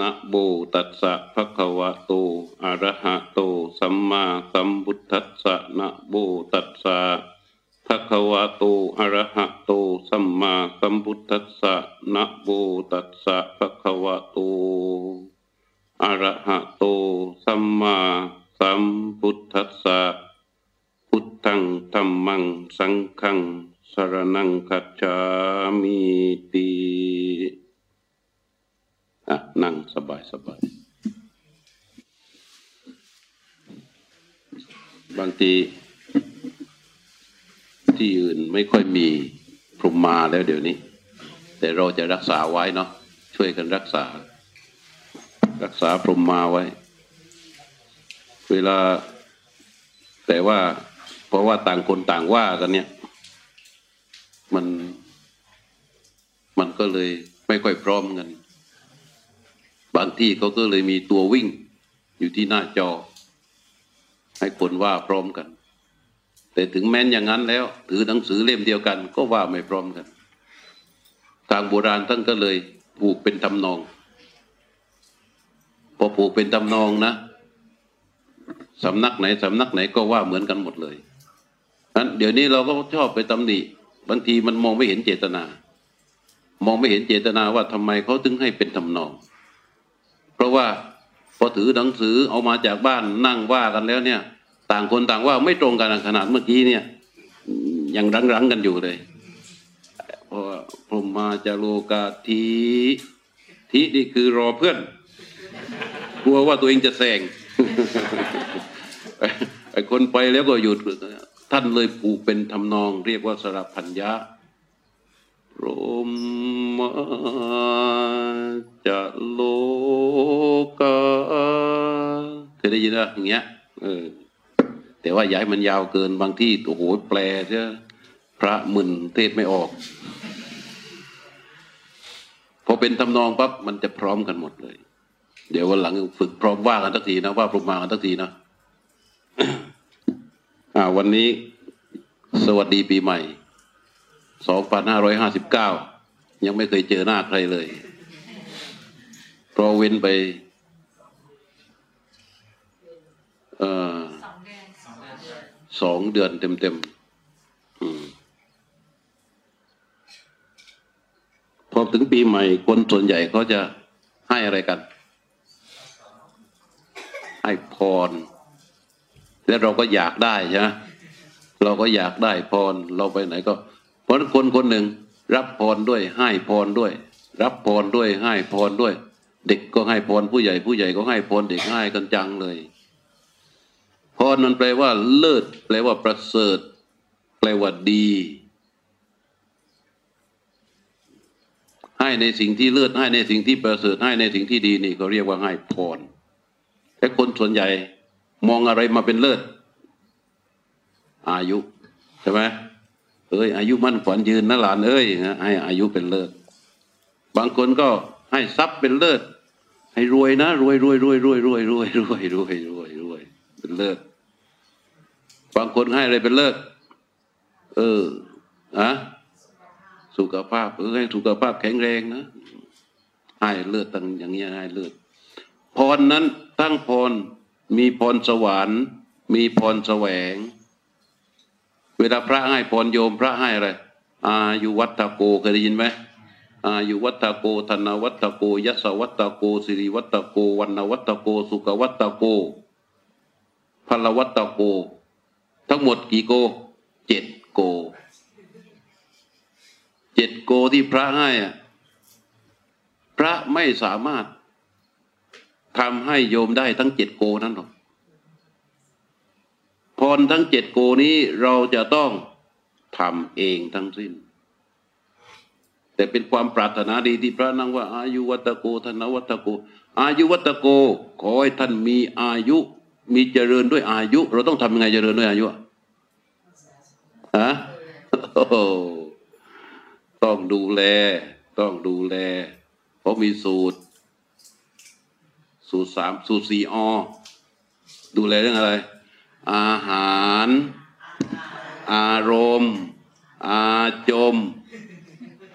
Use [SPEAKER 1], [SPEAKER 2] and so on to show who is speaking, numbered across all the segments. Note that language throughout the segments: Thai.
[SPEAKER 1] นะโบตัสสะภะคะวะโต อะระหะโต สัมมาสัมพุทธัสสะนะโบตัสสะภะคะวะโต อะระหะโต สัมมาสัมพุทธัสสะนะโบตัสสะภะคะวะโต อะระหะโต สัมมาสัมพุทธัสสะ พุทธังธัมมัง สังฆัง สรนังคัจฉามิติ อะนั่งสบายสบาย บางทีที่อื่นไม่ค่อยมีพรหมมาแล้วเดี๋ยวนี้ แต่เราจะรักษาไว้เนาะช่วยกันรักษา รักษาพรหมมาไว้ เวลา แต่ว่า เพราะว่าต่างคนต่างว่ากันเนี่ย มัน มันก็เลยไม่ค่อยพร้อมกัน บางที่เขาก็เลยมีตัววิ่ง อยู่ที่หน้าจอ ให้คนว่าพร้อมกัน แต่ถึงแม้นอย่างนั้นแล้ว ถือหนังสือเล่มเดียวกัน ก็ว่าไม่พร้อมกัน ทางโบราณท่านก็เลยผูกเป็นทำนอง พอผูกเป็นทำนองนะสำนักไหนสำนักไหนก็ว่าเหมือนกันหมดเลยนั้นเดี๋ยวนี้เราก็ชอบไปตำหนิบางทีมันมองไม่เห็นเจตนา มองไม่เห็นเจตนาว่าทำไมเขาถึงให้เป็นทำนอง เพราะว่าพอถือหนังสือเอามาจากบ้านนั่งว่ากันแล้วเนี่ย ต่างคนต่างว่าไม่ตรงกันขนาดเมื่อกี้เนี่ยยังรังๆกันอยู่เลยเพราะพรหมาจาโลกาทีทีนี่คือรอเพื่อน กลัวว่าตัวเองจะแซงไอ้คนไปแล้วก็หยุดท่านเลยผูกเป็นทำนอง เรียกว่าสรพัญญะ โรมาจะโลกาเคยได้ยินไหมอย่างเงี้ยเออแต่ว่าย้ายมันยาวเกินบางที่โอ้โหแปลเช่พระมึนเทศไม่ออกพอเป็นทำนองปั๊บมันจะพร้อมกันหมดเลย เดี๋ยววันหลังฝึกพร้อมว่ากันทักทีนะว่าพรหมากันทักทีนะอ่าวันนี้สวัสดีปีใหม่ สองพันห้าร้อยห้าสิบเก้ายังไม่เคยเจอหน้าใครเลย เพราะเว้นไปเออสองเดือนเต็มๆอืมพอถึงปีใหม่ คนส่วนใหญ่เขาจะให้อะไรกัน ให้พร แล้วเราก็อยากได้ใช่ไหมเราก็อยากได้พร เราไปไหนก็ เพราะคนคนหนึ่งรับพรด้วยให้พรด้วย รับพรด้วยให้พรด้วย เด็กก็ให้พรผู้ใหญ่ผู้ใหญ่ก็ให้พรเด็กให้กันจังเลยพรมันแปลว่าเลิศแปลว่าประเสริฐ แปลว่าดี ให้ในสิ่งที่เลิศให้ในสิ่งที่ประเสริฐให้ในสิ่งที่ดีนี่เขาเรียกว่าให้พรแต่คนส่วนใหญ่มองอะไรมาเป็นเลิศ อายุใช่ไหม เอ้ยอายุมั่นขวัญยืนนะหลานเอ้ยให้อายุเป็นเลิศบางคนก็ให้ทรัพย์เป็นเลิศให้รวยนะรวยรวยรวยรวยรวยรวยรวยรวยรวยรวยเป็นเลิศบางคนให้อะไรเป็นเลิศเอออะสุขภาพเออให้สุขภาพแข็งแรงนะให้เลือดตั้งอย่างเงี้ยให้เลือดพรนั้นตั้งพรมีพรสวรรค์ มีพรแสวง เวลาพระให้พรโยมพระให้อะไรอายุวัฑฒโกเคยได้ยินไหมอายุวัฑฒโกธนวัฑฒโกยสวัฑฒโกสิริวัฑฒโกวัณณวัฑฒโก สุขวัฑฒโกพลวัตโก ทั้งหมดกี่โกเจ็ดโกเจ็ดโกที่พระให้อะพระไม่สามารถทำให้โยมได้ทั้งเจ็ดโกนั้นหรอก พรทั้งเจ็ดโกนี้เราจะต้องทำเองทั้งสิ้น แต่เป็นความปรารถนาดีที่พระนั่งว่า อายุวัตโกธนวัตโก อายุวัตโกขอให้ท่านมีอายุมีเจริญด้วยอายุ เราต้องทำยังไงเจริญด้วยอายุฮะต้องดูแล ต้องดูแล เพราะมีสูตร สูตรสามสูตรสี่อดูแลเรื่องอะไร อาหาร อารมณ์ อาจม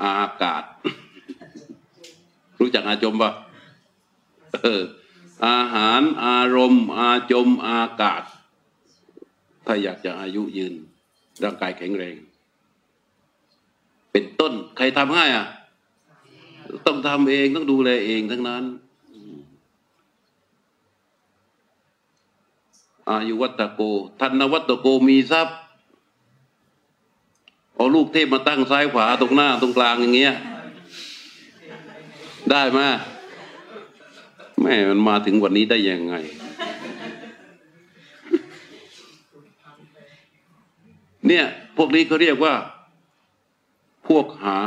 [SPEAKER 1] อากาศ รู้จักอาจมปะเอออาหารอารมณ์ อาจมอากาศ ถ้าอยากจะอายุยืน ร่างกายแข็งแรง เป็นต้นใครทำให้อะ ต้องทำเองต้องดูแลเองทั้งนั้น อายุวัตโกทันวัตโกมีทรัพย์เอาลูกเทพมาตั้งซ้ายขวาตรงหน้าตรงกลางอย่างเงี้ย ได้ไหมแม่มันมาถึงวันนี้ได้ยังไง เนี่ย พวกนี้เขาเรียกว่า พวกหา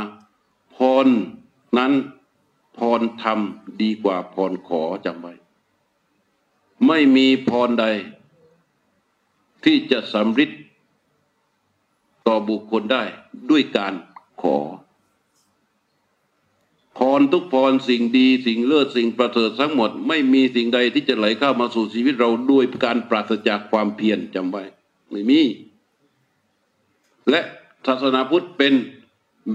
[SPEAKER 1] พรนั้นพรทำดีกว่าพรขอจำไว้ ไม่มีพรใด ที่จะสำฤทธิ์ต่อบุคคลได้ด้วยการขอ พรทุกพรสิ่งดีสิ่งเลิศสิ่งประเสริฐทั้งหมด ไม่มีสิ่งใดที่จะไหลเข้ามาสู่ชีวิตเราด้วยการปราศจากความเพียรจำไว้ไม่มี และศาสนาพุทธเป็น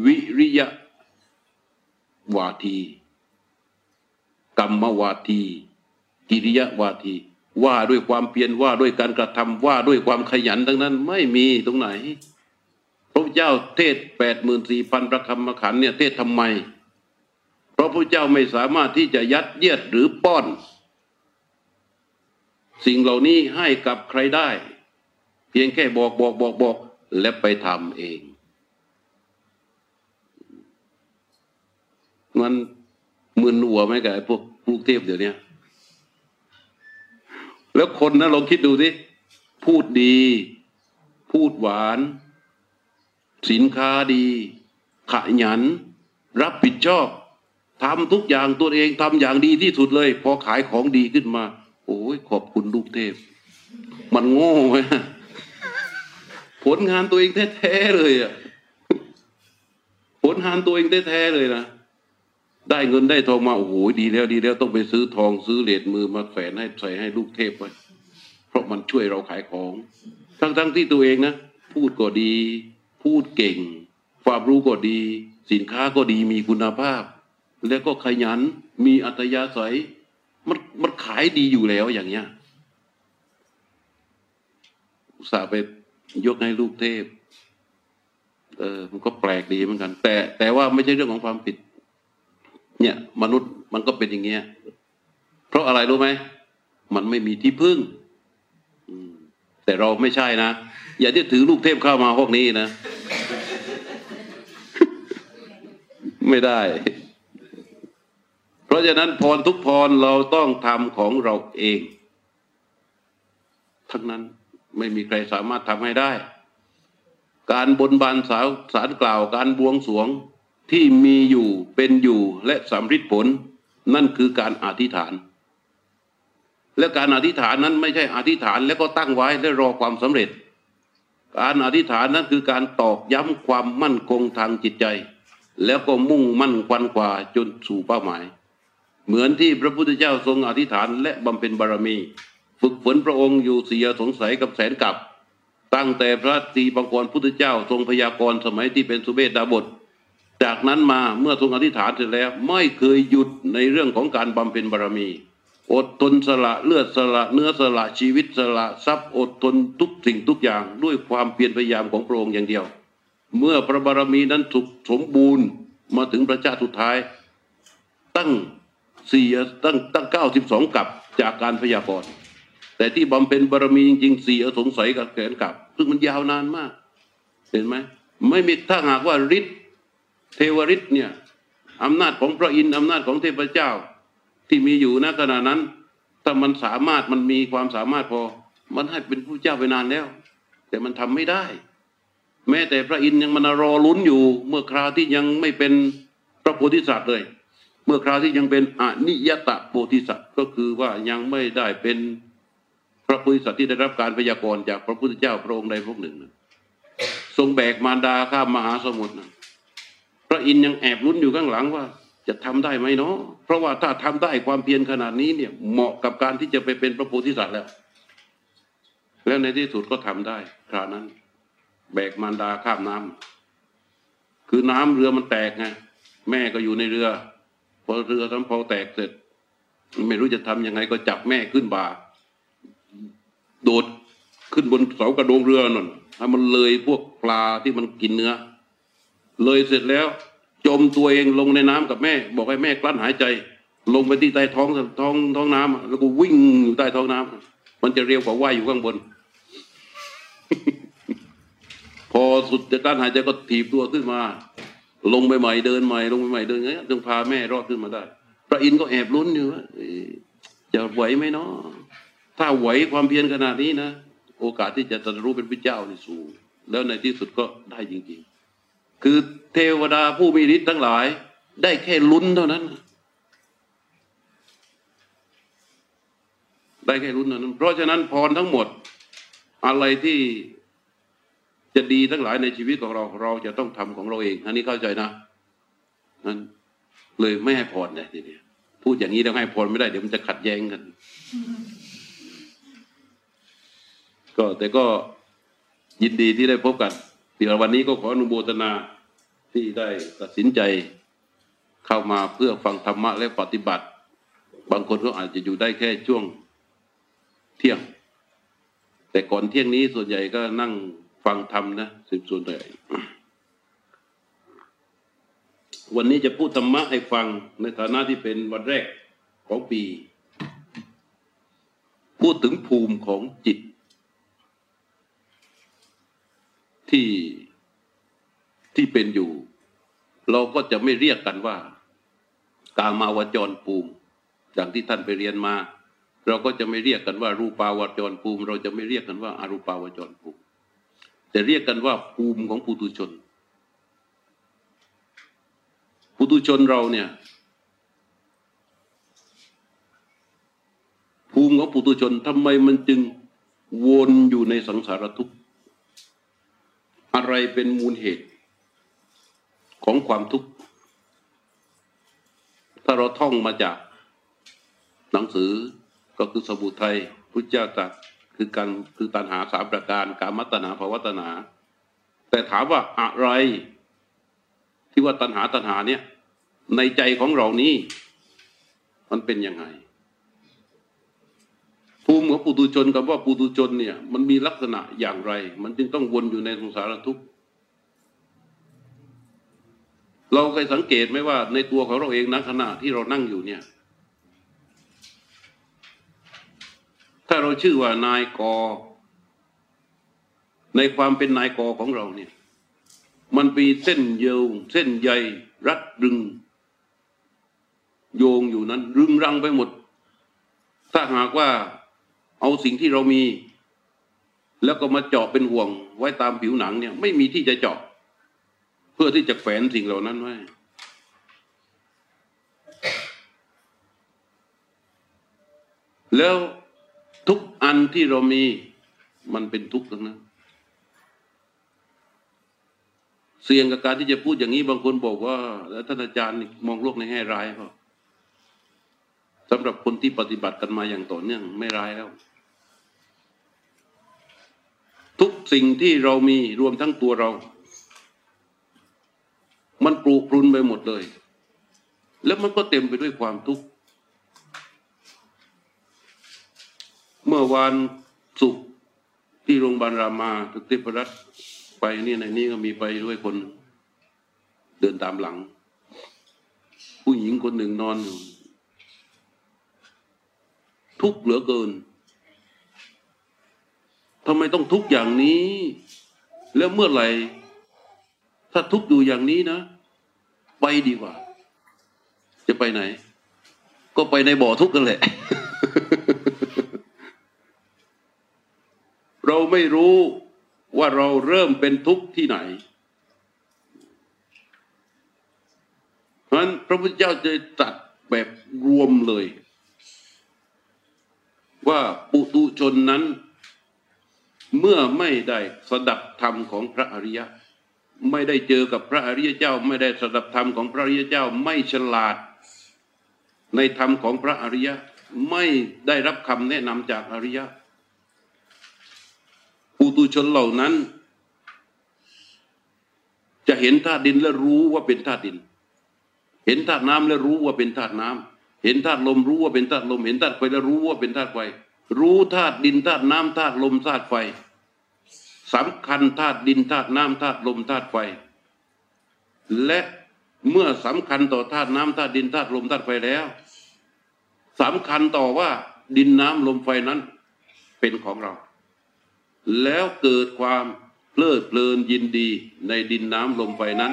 [SPEAKER 1] วิริยะวาที กรรมวาที กิริยะวาที ว่าด้วยความเพียรว่าด้วยการกระทำว่าด้วยความขยันทั้งนั้น ไม่มีตรงไหน พระเจ้าเทศแปดหมื่นสี่พันประคำมขันเนี่ยเทศทำไม เพราะพระเจ้าไม่สามารถที่จะยัดเยียดหรือป้อน สิ่งเหล่านี้ให้กับใครได้ เพียงแค่บอกบอกบอกบอกและไปทำเองมันมึนหัวไหมกับไอ้พวกลูกเทพเดี๋ยวนี้ แล้วคนนะลองคิดดูสิพูดดี พูดหวาน สินค้าดีขยัน รับผิดชอบทำทุกอย่างตัวเองทำอย่างดีที่สุดเลย พอขายของดีขึ้นมา โอ้ยขอบคุณลูกเทพ มันโง่ไหมผลงานตัวเองแท้ๆเลยอะผลงานตัวเองแท้ๆเลยนะ ได้เงินได้ทองมาโอ้โหดีแล้วดีแล้วต้องไปซื้อทองซื้อเหรียญมือมาแฝนให้ใส่ให้ลูกเทพไว้เพราะมันช่วยเราขายของ ทั้งๆทที่ตัวเองนะพูดก็ดี พูดเก่ง ความรู้ก็ดี สินค้าก็ดีมีคุณภาพ แล้วก็ขยันมีอัตยาศัยมันมันขายดีอยู่แล้วอย่างเงี้ยอุตส่าห์ไปยกให้ลูกเทพ เออมันก็แปลกดีเหมือนกัน แต่แต่ว่าไม่ใช่เรื่องของความผิด เนี่ย มนุษย์มันก็เป็นอย่างเงี้ย เพราะอะไรรู้ไหมมันไม่มีที่พึ่งแต่เราไม่ใช่นะ อย่าที่ถือลูกเทพเข้ามาพวกนี้นะ ไม่ได้ เพราะฉะนั้นพรทุกพรเราต้องทำของเราเอง ทั้งนั้นไม่มีใครสามารถทำให้ได้ การบนบานสาวสารกล่าว การบวงสวง ที่มีอยู่เป็นอยู่และสำฤทธิผล นั่นคือการอธิษฐาน และการอธิษฐานนั้นไม่ใช่อธิษฐานแล้วก็ตั้งไว้และรอความสำเร็จ การอธิษฐานนั้นคือการตอกย้ำความมั่นคงทางจิตใจ แล้วก็มุ่งมั่นควันกว่าจนสู่เป้าหมาย เหมือนที่พระพุทธเจ้าทรงอธิษฐานและบำเพ็ญบารมี ฝึกฝนพระองค์อยู่เสียสงสัยกับแสนกับตั้งแต่พระตีบังกรพุทธเจ้าทรงพยากรณ์สมัยที่เป็นสุเบศดาบท จากนั้นมาเมื่อทรงอธิษฐานเสร็จแล้วไม่เคยหยุดในเรื่องของการบำเพ็ญบารมี อดทนสละเลือดสละเนื้อสละชีวิตสละทรัพย์อดทนทุกสิ่งทุกอย่างด้วยความเพียรพยายามของพระองค์อย่างเดียว เมื่อพระบารมีนั้นถูกสมบูรณ์มาถึงพระเจ้าสุดท้าย ตั้งสี่ตั้งตั้งเก้าสิบสองกับจากการพยากรณ์แต่ที่บำเพ็ญบารมีจริงๆสี่อสงสัยกับแขนกับ ซึ่งมันยาวนานมาก เห็นไหมไม่มีถ้าหากว่าฤทธิ์ เทวฤทธิ์เนี่ยอำนาจของพระอินทร์อำนาจของเทพเจ้า ที่มีอยู่ณขณะนั้น ถ้ามันสามารถมันมีความสามารถพอ มันให้เป็นผู้เจ้าไปนานแล้ว แต่มันทำไม่ได้ แม้แต่พระอินทร์ยังมันรอลุ้นอยู่ เมื่อคราวที่ยังไม่เป็นพระโพธิสัตว์เลย เมื่อคราวที่ยังเป็นอนิยตะโพธิสัตว์ก็คือว่ายังไม่ได้เป็นพระโพุทธสัตว์ที่ได้รับการพยากรณ์จากพระพุทธเจ้าพระองค์ใดพระหนึ่ง ทรงแบกมารดาข้ามมหาสมุทร พระอินยังแอบลุ้นอยู่ข้างหลังว่า จะทำได้ไหมเนาะเพราะว่าถ้าทำได้ความเพียรขนาดนี้เนี่ยเหมาะกับการที่จะไปเป็นพระโพธิสัตว์แล้ว แล้วในที่สุดก็ทำได้คราวนั้น แบกมารดาข้ามน้ำคือน้ำเรือมันแตกไงแม่ก็อยู่ในเรือ พอเรือทั้งพอแตกเสร็จ ไม่รู้จะทำยังไงก็จับแม่ขึ้นบ่า โดดขึ้นบนเสากระโดงเรือนั่นให้มันเลยพวกปลาที่มันกินเนื้อ เลยเสร็จแล้ว จมตัวเองลงในน้ำกับแม่ บอกให้แม่กลั้นหายใจ ลงไปที่ใต้ท้องท้องท้องน้ำแล้วก็วิ่งอยู่ใต้ท้องน้ำมันจะเร็วกว่าว่ายอยู่ข้างบน พอสุดจะกลั้นหายใจก็ถีบตัวขึ้นมา ลงไปใหม่เดินใหม่ลงไปใหม่เดินไงจนพาแม่รอดขึ้นมาได้ พระอินทร์ก็แอบลุ้นอยู่ว่าจะไหวไหมเนาะถ้าไหวความเพียรขนาดนี้นะ โอกาสที่จะตรัสรู้เป็นพระเจ้านี่สูง แล้วในที่สุดก็ได้จริงๆ คือเทวดาผู้มีฤทธิ์ทั้งหลาย ได้แค่ลุ้นเท่านั้น ได้แค่ลุ้นเท่านั้น เพราะฉะนั้นพรทั้งหมด อะไรที่จะดีทั้งหลายในชีวิตของเรา เราจะต้องทำของเราเอง อันนี้เข้าใจนะนั้นเลยไม่ให้พรเลยทีเดียวพูดอย่างนี้แล้วให้พรไม่ได้เดี๋ยวมันจะขัดแย้งกัน ก็แต่ก็ยินดีที่ได้พบกัน เดี๋ยววันนี้ก็ขออนุโมทนาที่ได้ตัดสินใจเข้ามาเพื่อฟังธรรมะและปฏิบัติ บางคนก็อาจจะอยู่ได้แค่ช่วงเที่ยง แต่ก่อนเที่ยงนี้ส่วนใหญ่ก็นั่งฟังธรรมนะสิบส่วนใหญ่วันนี้จะพูดธรรมะให้ฟังในฐานะที่เป็นวันแรกของปี พูดถึงภูมิของจิต ที่ที่เป็นอยู่ เราก็จะไม่เรียกกันว่า กามาวจรภูมิอย่างที่ท่านไปเรียนมา เราก็จะไม่เรียกกันว่า รูปาวจรภูมิ เราจะไม่เรียกกันว่าอารูปาวจรภูมิแต่เรียกกันว่าภูมิของปุถุชนปุถุชนเราเนี่ย ภูมิของปุถุชนทำไมมันจึงวนอยู่ในสังสารทุกข์ อะไรเป็นมูลเหตุของความทุกข์ ถ้าเราท่องมาจากหนังสือก็คือสมุทัยพุทธเจ้าตรัสคือการคือตัณหาสามประการการมัตนาภาวตนา แต่ถามว่าอะไร ที่ว่าตัณหาตัณหาเนี่ย ในใจของเรานี้ มันเป็นยังไง ภูมิของปุถุชนกับว่าปุถุชนเนี่ย มันมีลักษณะอย่างไร มันจึงต้องวนอยู่ในสงสารทุกข์เราเคยสังเกตไหมว่าในตัวของเราเองณขณะที่เรานั่งอยู่เนี่ย ถ้าเราชื่อว่านายกในความเป็นนายกของเราเนี่ย มันมีเส้นเยวเส้นใยรัดรึง โยงอยู่นั้น รึงรังไปหมด ถ้าหากว่า เอาสิ่งที่เรามี แล้วก็มาเจาะเป็นห่วง ไว้ตามผิวหนังเนี่ย ไม่มีที่จะเจาะ เพื่อที่จะแฝงสิ่งเหล่านั้นไว้แล้วทุกอันที่เรามีมันเป็นทุกข์ทั้งนั้นเสี่ยงกับการที่จะพูดอย่างนี้บางคนบอกว่า แล้วท่านอาจารย์มองโลกในแง่ร้ายเปล่าสำหรับคนที่ปฏิบัติกันมาอย่างต่อเนื่องไม่ร้ายแล้ว ทุกสิ่งที่เรามีรวมทั้งตัวเรา มันปลูกปรุนไปหมดเลย แล้วมันก็เต็มไปด้วยความทุกข์ เมื่อวานสุขที่โรงพยาบาลรามาทุกเทพรัตไปนี่ในนี้ก็มีไปด้วยคน เดินตามหลัง ผู้หญิงคนหนึ่งนอนอยู่ทุกข์เหลือเกิน ทำไมต้องทุกข์อย่างนี้ แล้วเมื่อไหร่ ถ้าทุกข์อยู่อย่างนี้นะ ไปดีกว่า จะไปไหน ก็ไปในบ่อทุกข์กันแหละ เราไม่รู้ว่าเราเริ่มเป็นทุกข์ที่ไหนเพราะฉะนั้นพระพุทธเจ้าจะตัดแบบรวมเลย ว่าปุตุชนนั้น เมื่อไม่ได้สดับธรรมของพระอริยะ ไม่ได้เจอกับพระอริยเจ้า ไม่ได้สดับธรรมของพระอริยเจ้าไม่ฉลาด ในธรรมของพระอริยะ ไม่ได้รับคำแนะนำจากอริยะปุตุชนเหล่านั้น จะเห็นธาตุดินและรู้ว่าเป็นธาตุดิน เห็นธาตุน้ำและรู้ว่าเป็นธาตุน้ำเห็นธาตุลมรู้ว่าเป็นธาตุลม เห็นธาตุไฟแล้วรู้ว่าเป็นธาตุไฟ รู้ธาตุดินธาตุน้ำธาตุลมธาตุไฟสำคัญธาตุดินธาตุน้ำธาตุลมธาตุไฟ และเมื่อสำคัญต่อธาตุน้ำธาตุดินธาตุลมธาตุไฟแล้วสำคัญต่อว่าดินน้ำลมไฟนั้นเป็นของเรา แล้วเกิดความเพลิดเพลินยินดีในดินน้ำลมไฟนั้น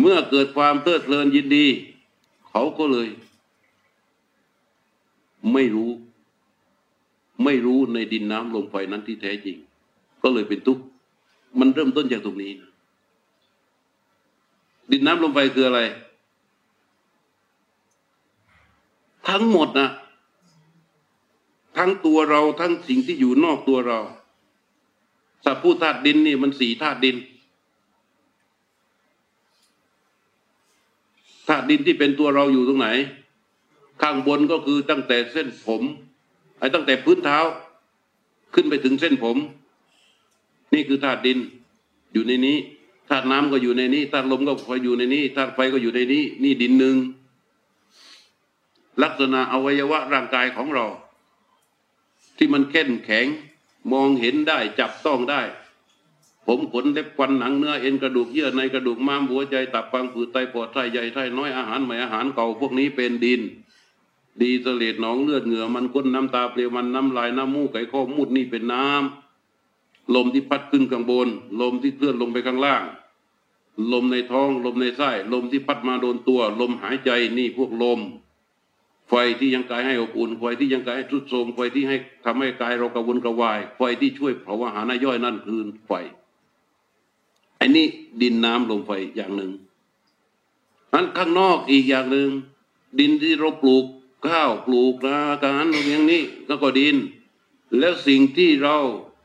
[SPEAKER 1] เมื่อเกิดความเพลิดเพลินยินดี เขาก็เลย ไม่รู้ ไม่รู้ในดินน้ำลมไฟนั้นที่แท้จริง ก็เลยเป็นทุกข์มันเริ่มต้นจากตรงนี้นะดินน้ำลมไฟคืออะไร ทั้งหมดนะทั้งตัวเราทั้งสิ่งที่อยู่นอกตัวเราสัพพุธาตุดินนี่มันสี่ธาตุดินธาตุดินที่เป็นตัวเราอยู่ตรงไหน ข้างบนก็คือตั้งแต่เส้นผม ไอ้ตั้งแต่พื้นเท้า ขึ้นไปถึงเส้นผม นี่คือธาตุดินอยู่ในนี้ธาตุน้ำก็อยู่ในนี้ธาตุลมก็คอยู่ในนี้ธาตุไฟก็อยู่ในนี้ นี่ดินหนึ่งลักษณะอวัยวะร่างกายของเรา ที่มันเข้มแข็งมองเห็นได้จับต้องได้ ผมขนเล็บฟันหนังเนื้อเอ็นกระดูกเยื่อในกระดูกม้ามหัวใจตับปังผืดไตปอดไส้ใหญ่ไส้น้อยอาหารใหม่อาหารเก่าพวกนี้เป็นดิน ดีเสลดหนองเลือดเหงื่อมันก้นน้ำตาเปลวมันน้ำลายน้ำมูกไก่ข้อมูดนี่เป็นน้ำลมที่พัดขึ้นข้างบน ลมที่เคลื่อนลงไปข้างล่าง ลมในท้องลมในไส้ลมที่พัดมาโดนตัว ลมหายใจนี่พวกลม ไฟที่ยังกายให้อบอุ่นไฟที่ยังกายให้ทุดโทรมไฟที่ให้ทำให้กายเรากระวนกระวาย ไฟที่ช่วยเผาอาหารย่อยนั่นคือไฟอันนี้ดินน้ำลมไฟอย่างหนึ่งอันข้างนอกอีกอย่างหนึ่งดินที่เราปลูก ข้าวปลูกนาการอย่างนี้ก็ก็ดิน แล้วสิ่งที่เรา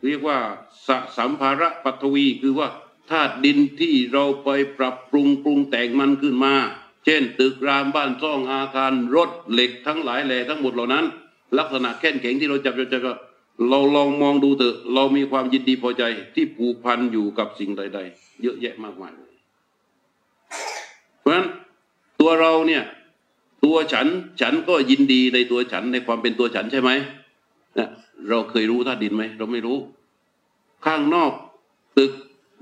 [SPEAKER 1] เรียกว่าสสัมภาระปัทวีคือว่าธาตุดินที่เราไปปรับปรุงปรุงแต่งมันขึ้นมา เช่น ตึกรามบ้านซ่องอาคารรถเหล็กทั้งหลายแหล่ทั้งหมดเหล่านั้น ลักษณะแข็งแข็งที่เราจับจับก็เราลองมองดูเถอะ เรามีความยินดีพอใจที่ผูกพันอยู่กับสิ่งใด ๆ เยอะแยะมากมายเลยเพราะฉะนั้นตัวเราเนี่ย ตัวฉันฉันก็ยินดีในตัวฉันในความเป็นตัวฉันใช่ไหมนะเราเคยรู้ธาตุดินไหมเราไม่รู้ ข้างนอก ตึก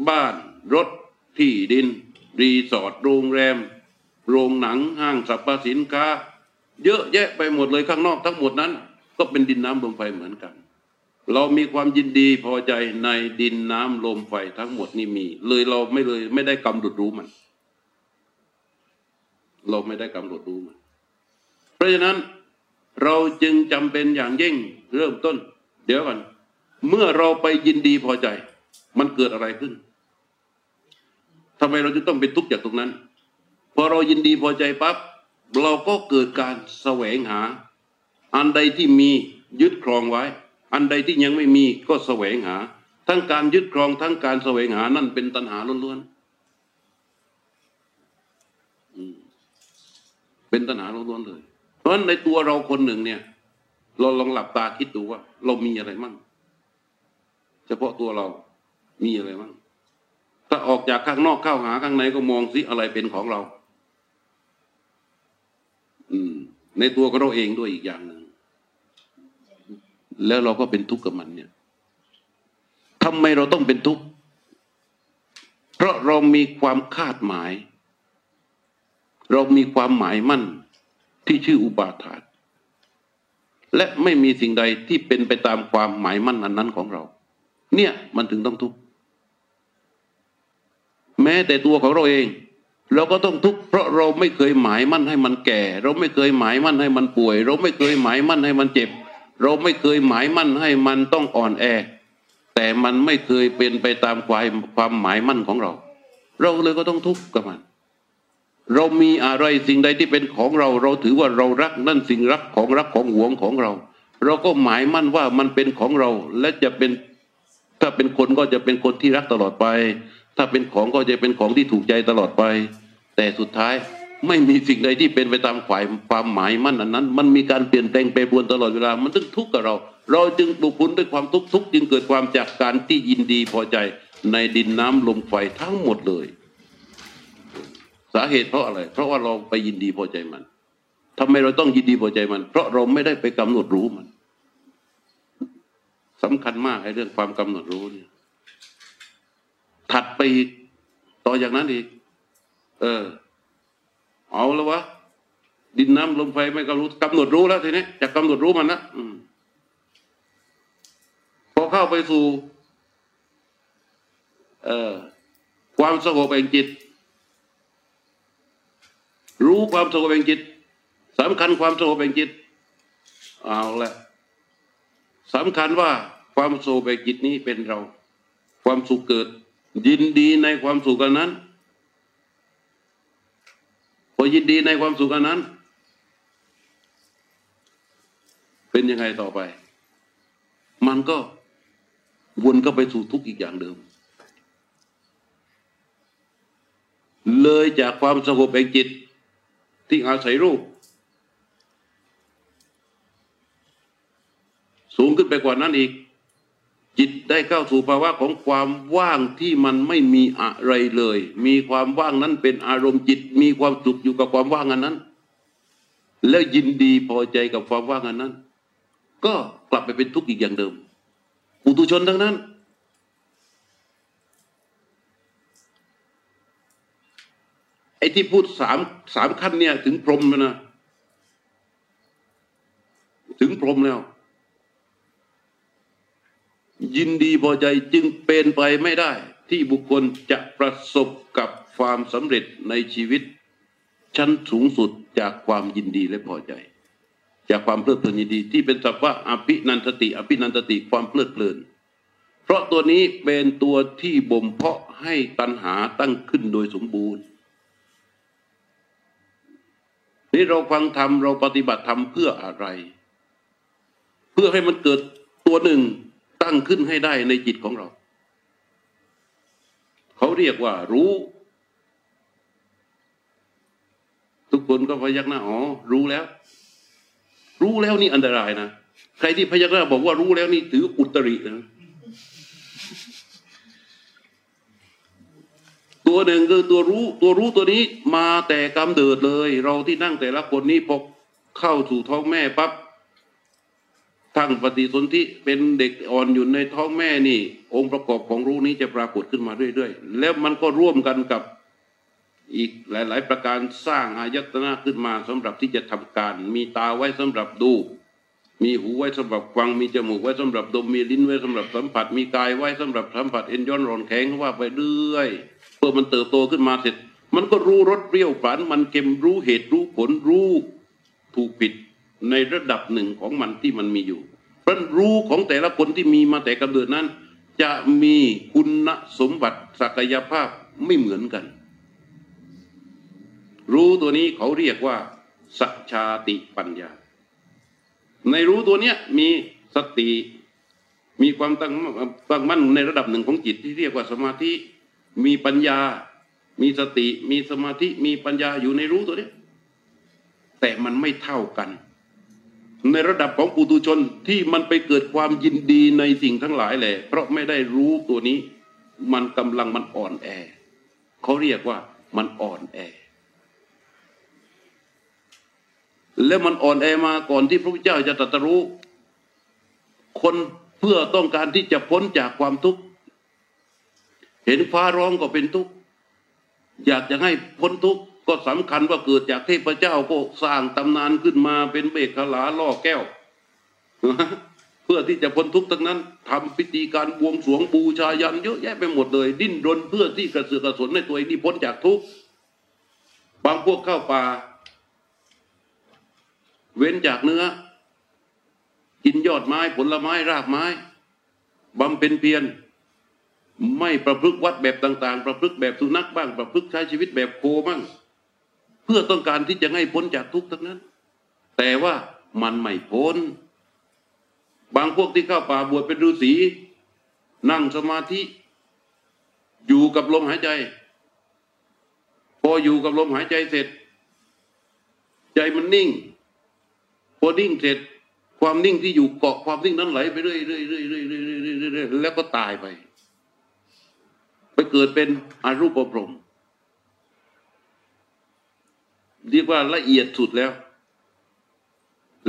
[SPEAKER 1] บ้าน รถที่ดิน รีสอร์ทโรงแรม โรงหนังห้างสรรพสินค้า เยอะแยะไปหมดเลยข้างนอกทั้งหมดนั้น ก็เป็นดินน้ำลมไฟเหมือนกัน เรามีความยินดีพอใจในดินน้ำลมไฟทั้งหมดนี่มี เลยเราไม่เลยไม่ได้กำหนดรู้มัน เราไม่ได้กำหนดรู้มัน ราะฉะนั้นเราจึงจำเป็นอย่างยิ่งเริ่มต้น เดี๋ยวกันเมื่อเราไปยินดีพอใจ มันเกิดอะไรขึ้นทำไมเราจะต้องเป็นทุกข์จากตรงนั้น พอเรายินดีพอใจปั๊บเราก็เกิดการแสวงหา อันใดที่มียึดครองไว้ อันใดที่ยังไม่มีก็แสวงหา ทั้งการยึดครองทั้งการแสวงหานั่นเป็นตัณหาล้วนๆเป็นตัณหาล้วนๆเลย เพราะฉะนั้นในตัวเราคนหนึ่งเนี่ย เราลองหลับตาคิดดูว่า เรามีอะไรมั่ง เฉพาะตัวเรามีอะไรมั่ง ถ้าออกจากข้างนอกเข้าหาข้างในก็มองสิอะไรเป็นของเรา อืม ในตัวของเราเองด้วยอีกอย่างหนึ่งแล้วเราก็เป็นทุกข์กับมันเนี่ยทำไมเราต้องเป็นทุกข์ เพราะเรามีความคาดหมาย เรามีความหมายมั่น ที่ชื่ออุปาทาน และไม่มีสิ่งใดที่เป็นไปตามความหมายมั่นอันนั้นของเรา เนี่ยมันถึงต้องทุกข์แม้แต่ตัวของเราเอง เราก็ต้องทุกข์เพราะเราไม่เคยหมายมั่นให้มันแก่ เราไม่เคยหมายมั่นให้มันป่วย เราไม่เคยหมายมั่นให้มันเจ็บ เราไม่เคยหมายมั่นให้มันต้องอ่อนแอ แต่มันไม่เคยเป็นไปตามความความหมายมั่นของเรา เราเลยก็ต้องทุกข์กับมัน เรามีอะไรสิ่งใดที่เป็นของเรา เราถือว่าเรารักนั่นสิ่งรักของรักของหวงของเรา เราก็หมายมั่นว่ามันเป็นของเราและจะเป็นถ้าเป็นคนก็จะเป็นคนที่รักตลอดไป ถ้าเป็นของก็จะเป็นของที่ถูกใจตลอดไป แต่สุดท้ายไม่มีสิ่งใดที่เป็นไปตามฝ่ายความหมายมั่นอันนั้น มันมีการเปลี่ยนแปลงแปปวนตลอดเวลา มันต้องทุกข์กับเรา เราจึงบุกพุนด้วยความทุกข์ทุกข์จึงเกิดความจากการที่ยินดีพอใจในดินน้ำลมไฟทั้งหมดเลย สาเหตุเพราะอะไร เพราะว่าเราไปยินดีพอใจมันทำไมเราต้องยินดีพอใจมัน เพราะเราไม่ได้ไปกำหนดรู้มันสำคัญมากไอ้เรื่องความกำหนดรู้เนี่ย ถัดไปอีกต่อจากนั้นอีก เออ เอาแล้ววะดินน้ำลมไฟไม่กำหนดกำหนดรู้แล้วทีนี้จะกำหนดรู้มันนะอืพอเข้าไปสู่ เออความสงบแห่งจิต รู้ความสงบแห่งจิตสำคัญความสงบแห่งจิตเอาละสำคัญว่าความสงบแห่งจิตนี้เป็นเรา ความสุขเกิด ยินดีในความสุขกันนั้นพอยินดีในความสุขกันนั้น เป็นยังไงต่อไป มันก็วนก็ไปสู่ทุกข์อีกอย่างเดิม เลยจากความสงบแห่งจิต ที่อาศัยรูป สูงขึ้นไปกว่านั้นอีก จิตได้เข้าสู่ภาวะของความว่างที่มันไม่มีอะไรเลย มีความว่างนั้นเป็นอารมณ์จิต มีความสุขอยู่กับความว่างอันนั้น แล้วยินดีพอใจกับความว่างอันนั้น ก็กลับไปเป็นทุกข์อีกอย่างเดิมปุถุชนทั้งนั้น ไอ้ที่พูดสามสามขั้นเนี่ย ถึงพรหมแล้วนะ ถึงพรหมแล้ว ยินดีพอใจจึงเป็นไปไม่ได้ ที่บุคคลจะประสบกับความสำเร็จในชีวิต ชั้นสูงสุดจากความยินดีและพอใจ จากความเพลิดเพลินยินดี ที่เป็นสัพพะอภินันทติ อภินันทติความเพลิดเพลิน เพราะตัวนี้เป็นตัวที่บ่มเพาะให้ตัณหาตั้งขึ้นโดยสมบูรณ์ นี่เราฟังธรรมเราปฏิบัติธรรมเพื่ออะไร เพื่อให้มันเกิดตัวหนึ่งตั้งขึ้นให้ได้ในจิตของเรา เขาเรียกว่ารู้ ทุกคนก็พยักหน้าอ๋อรู้แล้ว รู้แล้วนี่อันตรายนะ ใครที่พยักหน้าบอกว่ารู้แล้วนี่ถืออุตรินะ ตัวหนึ่งคือตัวรู้ตัวรู้ตัวนี้มาแต่กำเดิดเลย เราที่นั่งแต่ละคนนี้พอเข้าสู่ท้องแม่ปั๊บทั้งปฏิสนธิเป็นเด็กอ่อนอยู่ในท้องแม่นี่ องค์ประกอบของรู้นี้จะปรากฏขึ้นมาเรื่อยๆ แล้วมันก็ร่วมกันกับอีกหลาย ๆ ประการสร้างอายตนะขึ้นมาสำหรับที่จะทำการ มีตาไว้สำหรับดู มีหูไว้สำหรับฟังมีจมูกไว้สำหรับดมมีลิ้นไว้สำหรับสัมผัส มีกายไว้สำหรับสัมผัสเอ็นย้อนร่อนแข็งว่าไปเรื่อย อมันเติบโตขึ้นมาเสร็จ มันก็รู้รสเปรี้ยวฝานมันเค็มรู้เหตุรู้ผลรู้ถูกผิดในระดับหนึ่งของมันที่มันมีอยู่เพราะรู้ของแต่ละคนที่มีมาแต่กำเนิดนั้น จะมีคุณสมบัติศักยภาพไม่เหมือนกัน รู้ตัวนี้เขาเรียกว่าสัจชาติปัญญา ในรู้ตัวเนี้ยมีสติมีความตั้งตั้งมั่นในระดับหนึ่งของจิตที่เรียกว่าสมาธิ มีปัญญา มีสติ มีสมาธิ มีปัญญาอยู่ในรู้ตัวนี้ แต่มันไม่เท่ากัน ในระดับของปุถุชนที่มันไปเกิดความยินดีในสิ่งทั้งหลายแหละ เพราะไม่ได้รู้ตัวนี้ มันกำลังมันอ่อนแอ เขาเรียกว่ามันอ่อนแอ แล้วมันอ่อนแอมาก่อนที่พระพุทธเจ้าจะตรัสรู้ คนเพื่อต้องการที่จะพ้นจากความทุกข์ เห็นฟ้าร้องก็เป็นทุกข์อยากจะให้พ้นทุกข์ก็สำคัญว่าเกิดจากเทพเจ้าก็สร้างตำนานขึ้นมาเป็นเบกขลาล่อแก้ว เพื่อที่จะพ้นทุกข์ทั้งนั้นทำพิธีการบวงสรวงบูชายันเยอะแยะไปหมดเลย ดิ้นรนเพื่อที่กระเสือกกระสนในตัวเองที่พ้นจากทุกข์บางพวกเข้าป่า เว้นจากเนื้อ กินยอดไม้ผลไม้รากไม้บำเพ็ญเพียร ไม่ประพฤกวัดแบบต่าง ๆ ประพฤกแบบสุนัขบ้าง ประพฤกใช้ชีวิตแบบโคบ้าง เพื่อต้องการที่จะให้พ้นจากทุกข์ทั้งนั้น แต่ว่ามันไม่พ้น บางพวกที่เข้าป่าบวชเป็นฤาษีนั่งสมาธิ อยู่กับลมหายใจ พออยู่กับลมหายใจเสร็จ ใจมันนิ่ง พอนิ่งเสร็จ ความนิ่งที่อยู่เกาะความนิ่งนั้นไหลไปเรื่อยๆเรื่อยๆๆเรื่อยๆแล้วก็ตายไป ไปเกิดเป็นอรูปภพเรียกว่าละเอียดสุดแล้ว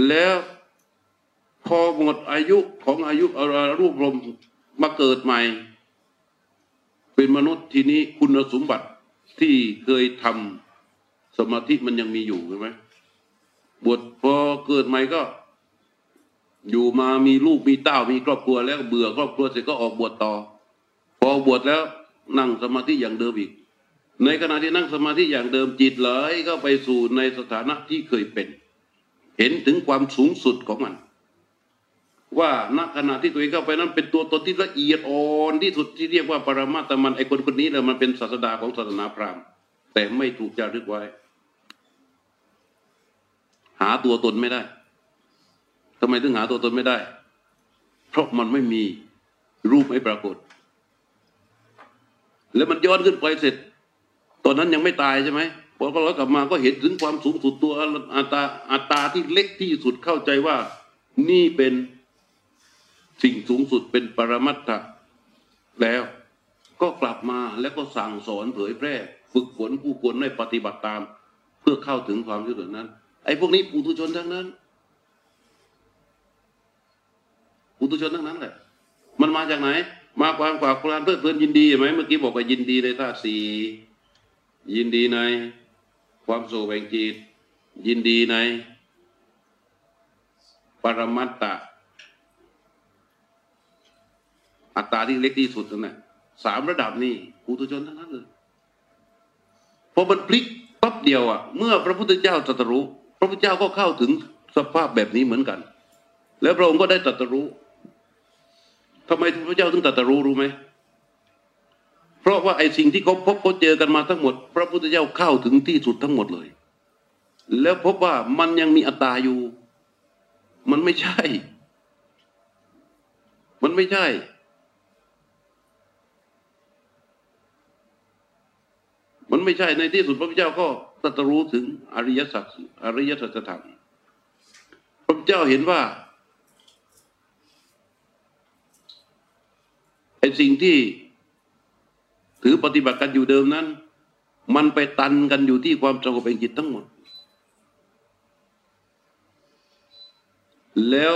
[SPEAKER 1] แล้วพอหมดอายุของอายุอรูปรมมาเกิดใหม่ เป็นมนุษย์ทีนี้คุณสมบัติที่เคยทำสมาธิมันยังมีอยู่ใช่ไหมบวชพอเกิดใหม่ก็ อยู่มามีลูกมีเต้ามีครอบครัวแล้วเบื่อครอบครัวเสร็จก็ออกบวชต่อ พอบวชแล้ว นั่งสมาธิอย่างเดิมอีก ในขณะที่นั่งสมาธิอย่างเดิมจิตไหลก็ไปสู่ในสถานะที่เคยเป็น เห็นถึงความสูงสุดของมัน ว่าณขณะที่ตัวเองเข้าไปนั้นเป็นตัวตนที่ละเอียดอ่อนที่สุดที่เรียกว่าปรมาตมันไอคนคนนี้แหละมันเป็นศาสดาของศาสนาพราหมณ์ แต่ไม่ถูกจารึกไว้ หาตัวตนไม่ได้ทำไมถึงหาตัวตนไม่ได้ เพราะมันไม่มีรูปไม่ปรากฏ แล้วมันย้อนขึ้นไปเสร็จ ตอนนั้นยังไม่ตายใช่ไหมพอก็ร้อยกลับมาก็เห็นถึงความสูงสุดตัวอัตราอัตราที่เล็กที่สุดเข้าใจว่านี่เป็นสิ่งสูงสุดเป็นปรมัตถะแล้วก็กลับมาแล้วก็สั่งสอนเผยแพร่ ฝึกฝนผู้คนให้ปฏิบัติตาม เพื่อเข้าถึงความยุตินั้น ไอ้พวกนี้ปุถุชนทั้งนั้นปุถุชนทั้งนั้นแหละมันมาจากไหน มากความกว่าความเพลิดเพลินยินดีไหมเมื่อกี้บอกว่ายินดีในธาตุสี่ยินดีในความโศกแห่งจิต ยินดีใน ปรมัตตะ อัตตาที่เล็กที่สุดนั่นแหละสามระดับนี่ปุถุชนทั้งนั้นเลยพอมันพลิกปั๊บเดียวอะ เมื่อพระพุทธเจ้าตรัสรู้ พระพุทธเจ้าก็เข้าถึงสภาพแบบนี้เหมือนกัน แล้วพระองค์ก็ได้ตรัสรู้ ทำไมพระเจ้าถึงตรัสรู้รู้ไหมเพราะว่าไอ้สิ่งที่เขาพบเขาเจอกันมาทั้งหมด พระพุทธเจ้าเข้าถึงที่สุดทั้งหมดเลย แล้วพบว่ามันยังมีอัตตาอยู่ มันไม่ใช่ มันไม่ใช่มันไม่ใช่ในที่สุดพระพุทธเจ้าก็ตรัสรู้ถึงอริยสัจอริยสัจธรรมพระพุทธเจ้าเห็นว่าไอ้สิ่งที่ถือปฏิบัติกันอยู่เดิมนั้น มันไปตันกันอยู่ที่ความสงบเป็นจิตทั้งหมด แล้ว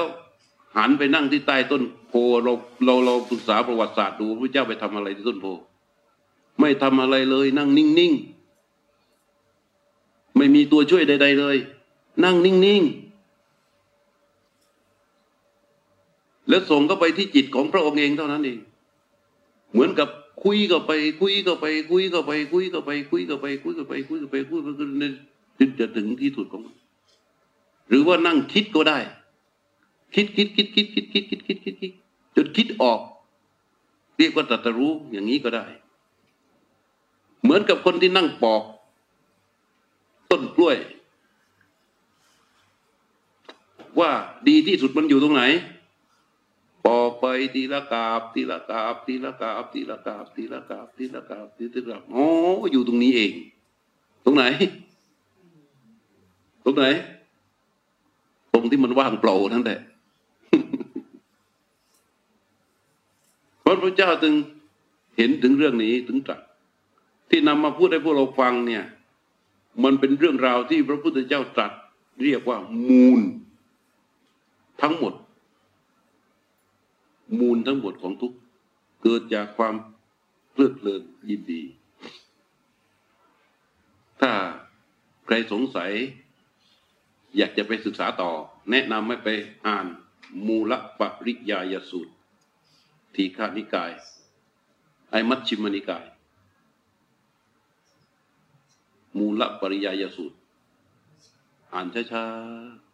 [SPEAKER 1] หันไปนั่งที่ใต้ต้นโพเราเราเราศึกษาประวัติศาสตร์ดูพระเจ้าไปทำอะไรที่ต้นโพไม่ทำอะไรเลยนั่งนิ่งๆไม่มีตัวช่วยใด ๆ เลย นั่งนิ่งๆแล้วส่งก็ไปที่จิตของพระองค์เองเท่านั้นเอง เหมือนกับคุยก็ไป คุยก็ไป คุยก็ไป คุยก็ไป คุยก็ไป คุยก็ไป คุยก็ไปคุยก็ไปจนจะถึงที่สุดของมันหรือว่านั่งคิดก็ได้ คิดคิดคิดคิดคิดคิดคิดคิดคิดคิดจนคิดออก เรียกว่าตรัสรู้อย่างนี้ก็ได้ เหมือนกับคนที่นั่งปอก ต้นกล้วย ว่าดีที่สุดมันอยู่ตรงไหน ไปทีละกาบทีละกาบทีละกาบทีละกาบทีละกาบทีละกาบทีละกาบโอ้อยู่ตรงนี้เอง ตรงไหน ตรงไหน ตรงที่มันว่างเปล่านั่นแหละพระพุทธเจ้าจึงเห็นถึงเรื่องนี้ถึงตรัสที่นำมาพูดให้พวกเราฟังเนี่ย มันเป็นเรื่องราวที่พระพุทธเจ้าตรัสเรียกว่ามูล ทั้งหมด มูลทั้งหมดของทุกเกิดจากความเพลิดเพลินยินดี ถ้าใครสงสัย อยากจะไปศึกษาต่อ แนะนำให้ไปอ่านมูลปริยายสูตร ทีฆานิกาย ไอมัชชิมนิกาย มูลปริยายสูตร อ่านช้า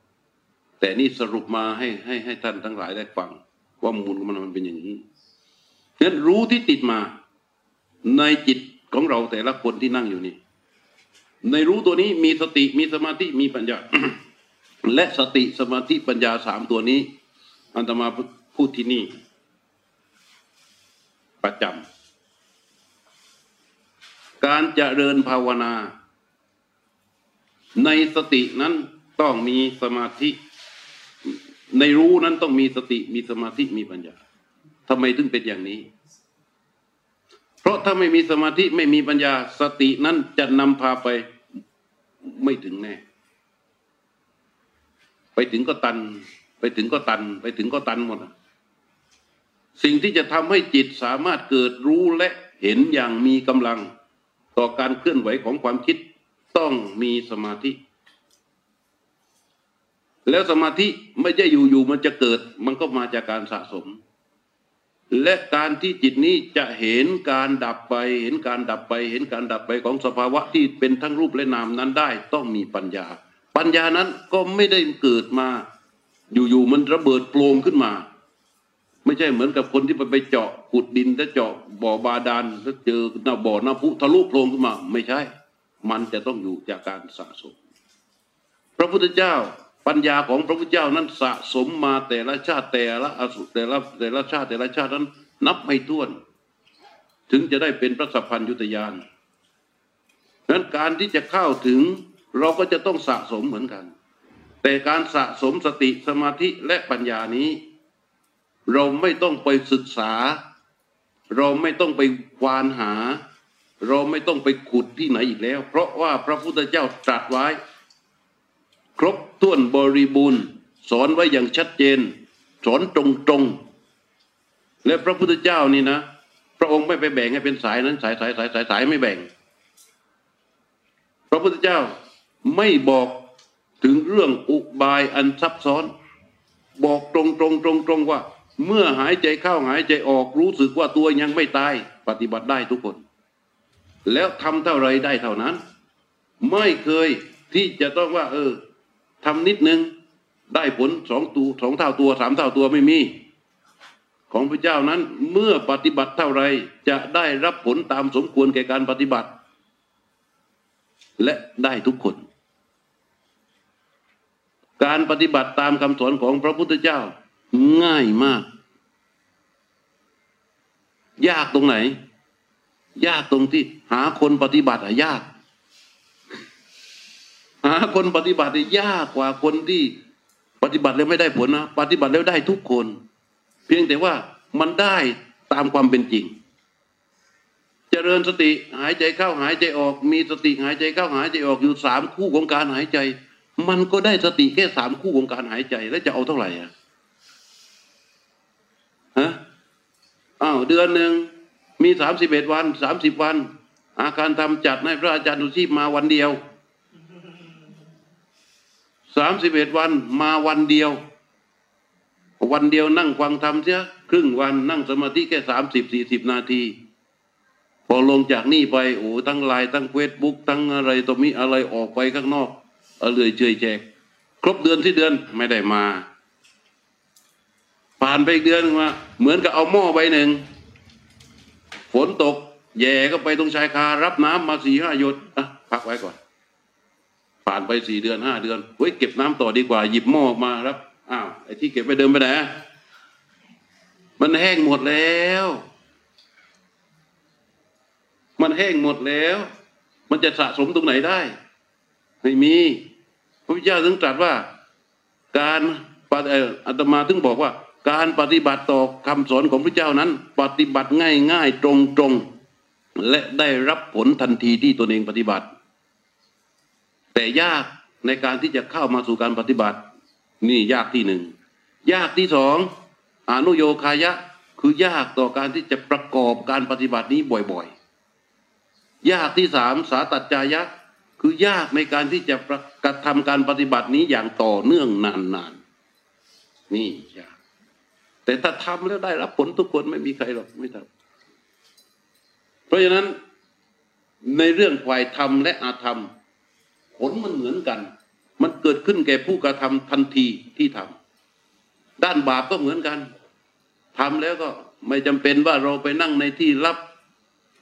[SPEAKER 1] ๆแต่นี่สรุปมาให้ให้ให้ท่านทั้งหลายได้ฟัง ว่ามูลของมันมันเป็นอย่างนี้ฉะนั้นรู้ที่ติดมา ในจิตของเราแต่ละคนที่นั่งอยู่นี่ ในรู้ตัวนี้มีสติมีสมาธิมีปัญญา และสติสมาธิปัญญาสามตัวนี้ อันตมาพูดที่นี่ ประจำการเจริญภาวนา ในสตินั้นต้องมีสมาธิ ในรู้นั้นต้องมีสติมีสมาธิมีปัญญาทำไมถึงเป็นอย่างนี้ เพราะถ้าไม่มีสมาธิไม่มีปัญญา สตินั้นจะนำพาไปไม่ถึงแน่ ไปถึงก็ตัน ไปถึงก็ตัน ไปถึงก็ตันหมดสิ่งที่จะทำให้จิตสามารถเกิดรู้และเห็นอย่างมีกำลัง ต่อการเคลื่อนไหวของความคิดต้องมีสมาธิ แล้วสมาธิไม่ใช่อยู่ๆมันจะเกิด มันก็มาจากการสะสม และการที่จิตนี้จะเห็นการดับไป เห็นการดับไป เห็นการดับไปของสภาวะที่เป็นทั้งรูปและนามนั้นได้ ต้องมีปัญญา ปัญญานั้นก็ไม่ได้เกิดมา อยู่ๆมันระเบิดโปรงขึ้นมา ไม่ใช่เหมือนกับคนที่ไปไปเจาะขุดดินแล้วเจาะบ่อบาดาลแล้วเจอหน้าบ่อหน้าพุทะลุโพรงขึ้นมา ไม่ใช่ มันจะต้องอยู่จากการสะสม พระพุทธเจ้า ปัญญาของพระพุทธเจ้านั้นสะสมมาแต่ละชาติแต่ละอสุแต่ละแต่ละชาติแต่ละชาตินั้น นับไม่ถ้วน ถึงจะได้เป็นพระสัพพัญยุตยานนั้นการที่จะเข้าถึงเราก็จะต้องสะสมเหมือนกัน แต่การสะสมสติสมาธิและปัญญานี้ เราไม่ต้องไปศึกษา เราไม่ต้องไปควานหา เราไม่ต้องไปขุดที่ไหนอีกแล้ว เพราะว่าพระพุทธเจ้าตรัสไว้ ครบถ้วนบริบูรณ์ สอนไว้อย่างชัดเจน สอนตรงๆและพระพุทธเจ้านี่นะ พระองค์ไม่ไปแบ่งให้เป็นสายนั้นสายสายสายสายสายไม่แบ่ง พระพุทธเจ้าไม่บอกถึงเรื่องอุบายอันซับซ้อน บอกตรงตรงตรงตรงว่า เมื่อหายใจเข้าหายใจออกรู้สึกว่าตัวยังไม่ตาย ปฏิบัติได้ทุกคน แล้วทำเท่าไรได้เท่านั้น ไม่เคยที่จะต้องว่า เออ ทำนิดนึงได้ผลสองตัวสองเท่าตัวสามเท่าตัวไม่มี ของพระเจ้านั้นเมื่อปฏิบัติเท่าไรจะได้รับผลตามสมควรแก่การปฏิบัติ และได้ทุกคน การปฏิบัติตามคำสอนของพระพุทธเจ้าง่ายมาก ยากตรงไหน ยากตรงที่หาคนปฏิบัติอะยาก หาคนปฏิบัติยากกว่าคนที่ปฏิบัติแล้วไม่ได้ผลนะปฏิบัติแล้วได้ทุกคน เพียงแต่ว่ามันได้ตามความเป็นจริง เจริญสติหายใจเข้าหายใจออก มีสติหายใจเข้าหายใจออกอยู่สามคู่ของการหายใจ มันก็ได้สติแค่สามคู่ของการหายใจ แล้วจะเอาเท่าไหร่อะฮะอ้าวเดือนหนึ่งมีสามสิบเอ็ดวันสามสิบวัน อาการทำจัดให้พระอาจารย์ดุชีพมาวันเดียว สามสิบเอ็ดวันมาวันเดียว วันเดียวนั่งฟังธรรมเสียครึ่งวันนั่งสมาธิแค่สามสิบสี่สิบนาที พอลงจากนี่ไปโอ้ทั้งไลน์ทั้งเฟซบุ๊กทั้งอะไรตัวมีอะไรออกไปข้างนอกเอาเลยเฉยแจก ครบเดือนที่เดือนไม่ได้มา ผ่านไปอีกเดือนมาเหมือนกับเอาหม้อใบหนึ่ง ฝนตกแย่ก็ไปตรงชายคารับน้ำมาสี่ห้าหยดอะพักไว้ก่อน ผ่านไปสี่เดือนห้าเดือนเฮ้ยเก็บน้ำต่อดีกว่าหยิบหม้อออกมาครับอ้าวไอ้ที่เก็บไปเดิมไปไหนมันแห้งหมดแล้ว มันแห้งหมดแล้ว มันจะสะสมตรงไหนได้ ไม่มีพระพุทธเจ้าถึงตรัสว่า การอาตมาถึงบอกว่า การปฏิบัติต่อคำสอนของพระเจ้านั้น ปฏิบัติง่ายง่ายตรงตรงและได้รับผลทันทีที่ตนเองปฏิบัติ แต่ยากในการที่จะเข้ามาสู่การปฏิบัติ นี่ยากที่หนึ่งยากที่สองอนุโยคายะคือยากต่อการที่จะประกอบการปฏิบัตินี้บ่อยๆ ยากที่สามสาตัจจายะ คือยากในการที่จะกระทำการปฏิบัตินี้อย่างต่อเนื่องนานๆ นี่ยาก แต่ถ้าทำแล้วได้รับผลทุกคนไม่มีใครหรอกไม่ทำเพราะฉะนั้นในเรื่องฝ่ายธรรมและอาธรรม ผลมันเหมือนกัน มันเกิดขึ้นแก่ผู้กระทำทันทีที่ทำด้านบาปก็เหมือนกันทำแล้วก็ไม่จำเป็นว่าเราไปนั่งในที่ลับ